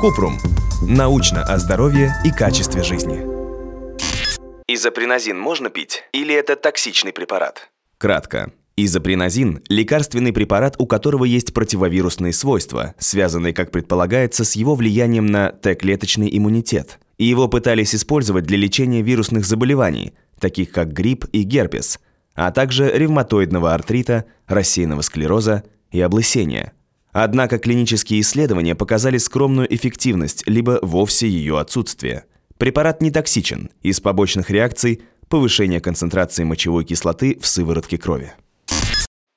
Купрум. Научно о здоровье и качестве жизни. Изопринозин можно пить или это токсичный препарат? Кратко. Изопринозин – лекарственный препарат, у которого есть противовирусные свойства, связанные, как предполагается, с его влиянием на Т-клеточный иммунитет. И его пытались использовать для лечения вирусных заболеваний, таких как грипп и герпес, а также ревматоидного артрита, рассеянного склероза и облысения. Однако клинические исследования показали скромную эффективность, либо вовсе ее отсутствие. Препарат не токсичен, из побочных реакций – повышение концентрации мочевой кислоты в сыворотке крови.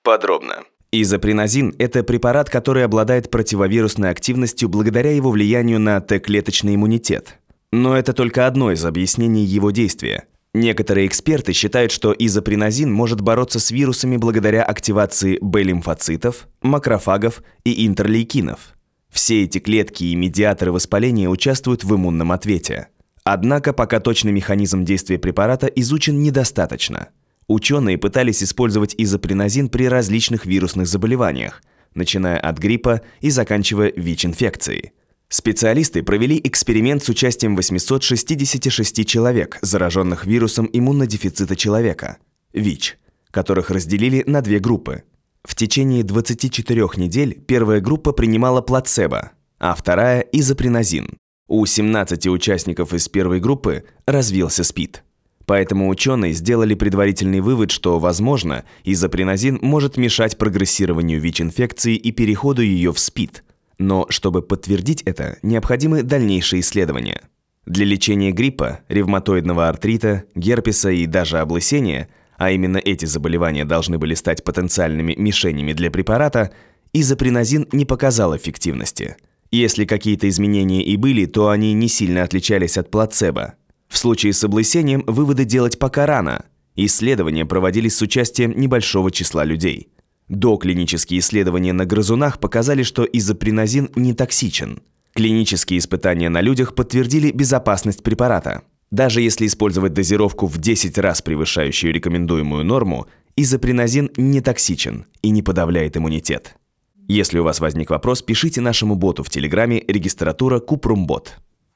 Подробно. Изопринозин – это препарат, который обладает противовирусной активностью благодаря его влиянию на Т-клеточный иммунитет. Но это только одно из объяснений его действия. Некоторые эксперты считают, что изопринозин может бороться с вирусами благодаря активации Б-лимфоцитов, макрофагов и интерлейкинов. Все эти клетки и медиаторы воспаления участвуют в иммунном ответе. Однако пока точный механизм действия препарата изучен недостаточно – Ученые пытались использовать изопринозин при различных вирусных заболеваниях, начиная от гриппа и заканчивая ВИЧ-инфекцией. Специалисты провели эксперимент с участием 866 человек, зараженных вирусом иммунодефицита человека, ВИЧ, которых разделили на две группы. В течение 24 недель первая группа принимала плацебо, а вторая – изопринозин. У 17 участников из первой группы развился СПИД. Поэтому ученые сделали предварительный вывод, что, возможно, изопринозин может мешать прогрессированию ВИЧ-инфекции и переходу ее в СПИД. Но чтобы подтвердить это, необходимы дальнейшие исследования. Для лечения гриппа, ревматоидного артрита, герпеса и даже облысения, а именно эти заболевания должны были стать потенциальными мишенями для препарата, изопринозин не показал эффективности. Если какие-то изменения и были, то они не сильно отличались от плацебо – в случае с облысением выводы делать пока рано. Исследования проводились с участием небольшого числа людей. Доклинические исследования на грызунах показали, что изопринозин не токсичен. Клинические испытания на людях подтвердили безопасность препарата. Даже если использовать дозировку в 10 раз превышающую рекомендуемую норму, изопринозин не токсичен и не подавляет иммунитет. Если у вас возник вопрос, пишите нашему боту в Телеграме регистратура Купрумбот.